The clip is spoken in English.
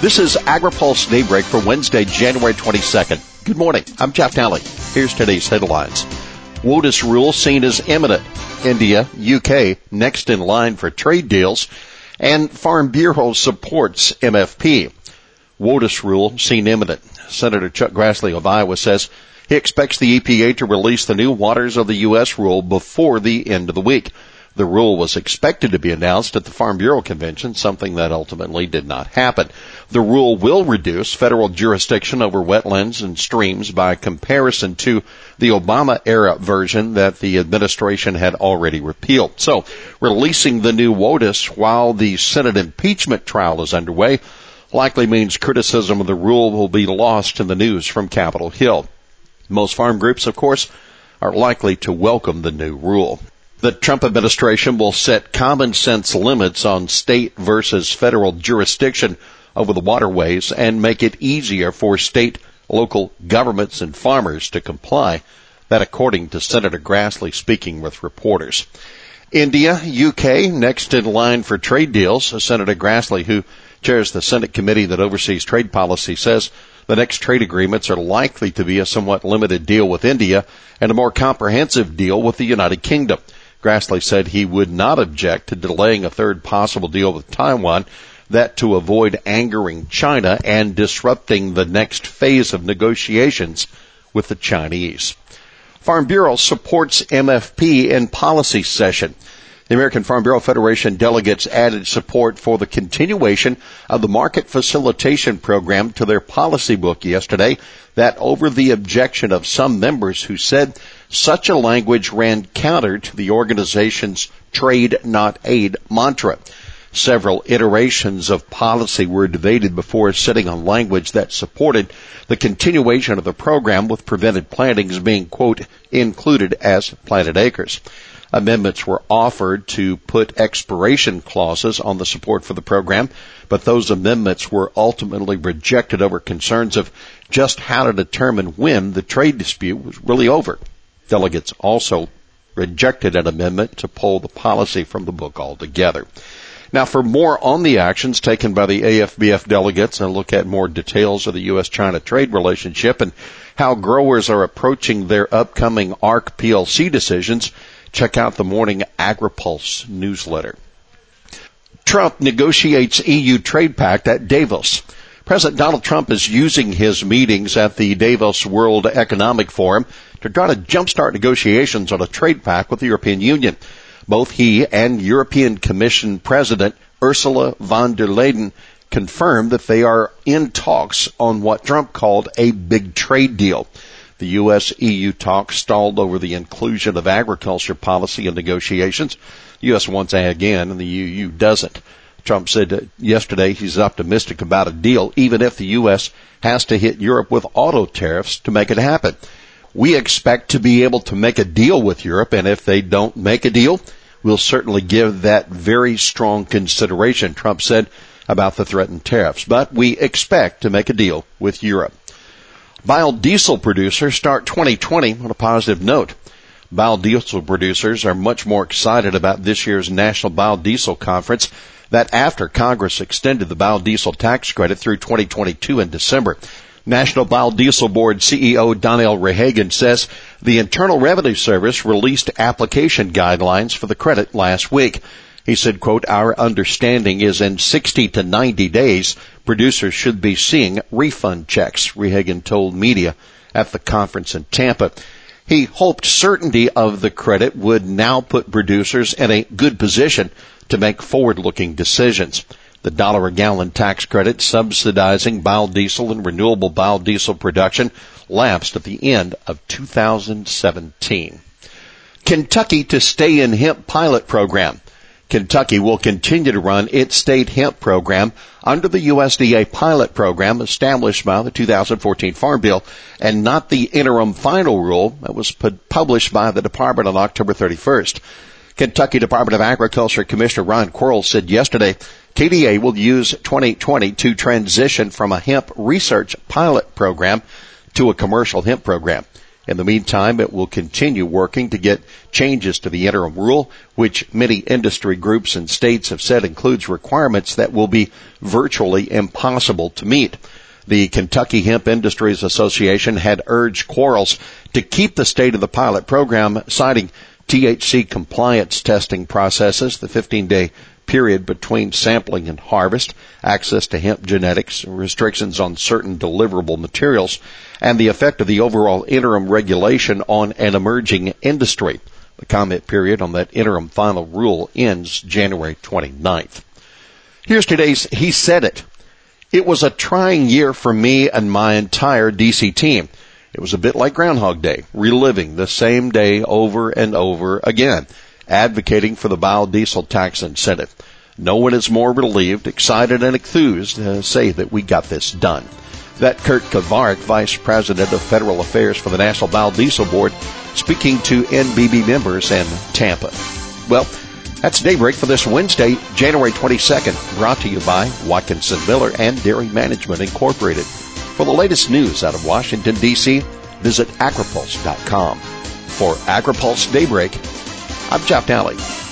This is AgriPulse Daybreak for Wednesday, January 22nd. Good morning. I'm Jeff Daly. Here's today's headlines. WOTUS rule seen as imminent. India, UK next in line for trade deals. And Farm Bureau supports MFP. WOTUS rule seen imminent. Senator Chuck Grassley of Iowa says he expects the EPA to release the new waters of the U.S. rule before the end of the week. The rule was expected to be announced at the Farm Bureau Convention, something that ultimately did not happen. The rule will reduce federal jurisdiction over wetlands and streams by comparison to the Obama era version that the administration had already repealed. So, releasing the new WOTUS while the Senate impeachment trial is underway likely means criticism of the rule will be lost in the news from Capitol Hill. Most farm groups, of course, are likely to welcome the new rule. The Trump administration will set common sense limits on state versus federal jurisdiction over the waterways and make it easier for state, local governments and farmers to comply. That according to Senator Grassley speaking with reporters. India, UK, next in line for trade deals. Senator Grassley, who chairs the Senate committee that oversees trade policy, says the next trade agreements are likely to be a somewhat limited deal with India and a more comprehensive deal with the United Kingdom. Grassley said he would not object to delaying a third possible deal with Taiwan, that to avoid angering China and disrupting the next phase of negotiations with the Chinese. Farm Bureau supports MFP in policy session. The American Farm Bureau Federation delegates added support for the continuation of the market facilitation program to their policy book yesterday that over the objection of some members who said such a language ran counter to the organization's trade not aid mantra. Several iterations of policy were debated before sitting on language that supported the continuation of the program with prevented plantings being, quote, included as planted acres. Amendments were offered to put expiration clauses on the support for the program, but those amendments were ultimately rejected over concerns of just how to determine when the trade dispute was really over. Delegates also rejected an amendment to pull the policy from the book altogether. Now for more on the actions taken by the AFBF delegates and look at more details of the U.S.-China trade relationship and how growers are approaching their upcoming ARC PLC decisions, check out the morning AgriPulse newsletter. Trump negotiates EU trade pact at Davos. President Donald Trump is using his meetings at the Davos World Economic Forum to try to jumpstart negotiations on a trade pact with the European Union. Both he and European Commission President Ursula von der Leyen confirmed that they are in talks on what Trump called a big trade deal. The U.S. EU talks stalled over the inclusion of agriculture policy in negotiations. U.S. wants A again and the EU doesn't. Trump said yesterday he's optimistic about a deal even if the U.S. has to hit Europe with auto tariffs to make it happen. We expect to be able to make a deal with Europe and if they don't make a deal, we'll certainly give that very strong consideration, Trump said about the threatened tariffs. But we expect to make a deal with Europe. Biodiesel producers start 2020 on a positive note. Biodiesel producers are much more excited about this year's National Biodiesel Conference that after Congress extended the biodiesel tax credit through 2022 in December. National Biodiesel Board CEO Donnell Rehagen says the Internal Revenue Service released application guidelines for the credit last week. He said, quote, our understanding is in 60 to 90 days, producers should be seeing refund checks, Rehagen told media at the conference in Tampa. He hoped certainty of the credit would now put producers in a good position to make forward-looking decisions. The dollar a gallon tax credit subsidizing biodiesel and renewable biodiesel production lapsed at the end of 2017. Kentucky to stay in hemp pilot program. Kentucky will continue to run its state hemp program under the USDA pilot program established by the 2014 Farm Bill and not the interim final rule that was published by the department on October 31st. Kentucky Department of Agriculture Commissioner Ryan Quarles said yesterday KDA will use 2020 to transition from a hemp research pilot program to a commercial hemp program. In the meantime, it will continue working to get changes to the interim rule, which many industry groups and states have said includes requirements that will be virtually impossible to meet. The Kentucky Hemp Industries Association had urged Quarles to keep the state of the pilot program, citing THC compliance testing processes, the 15 day period between sampling and harvest, access to hemp genetics, restrictions on certain deliverable materials, and the effect of the overall interim regulation on an emerging industry. The comment period on that interim final rule ends January 29th. Here's today's He Said It. It was a trying year for me and my entire DC team. It was a bit like Groundhog Day, reliving the same day over and over again advocating for the biodiesel tax incentive. No one is more relieved, excited, and enthused to say that we got this done. That Kurt Kovarik, Vice President of Federal Affairs for the National Biodiesel Board, speaking to NBB members in Tampa. Well, that's Daybreak for this Wednesday, January 22nd, brought to you by Watkinson Miller and Dairy Management Incorporated. For the latest news out of Washington, D.C., visit agripulse.com. For AgriPulse Daybreak, I'm Jeff Daly.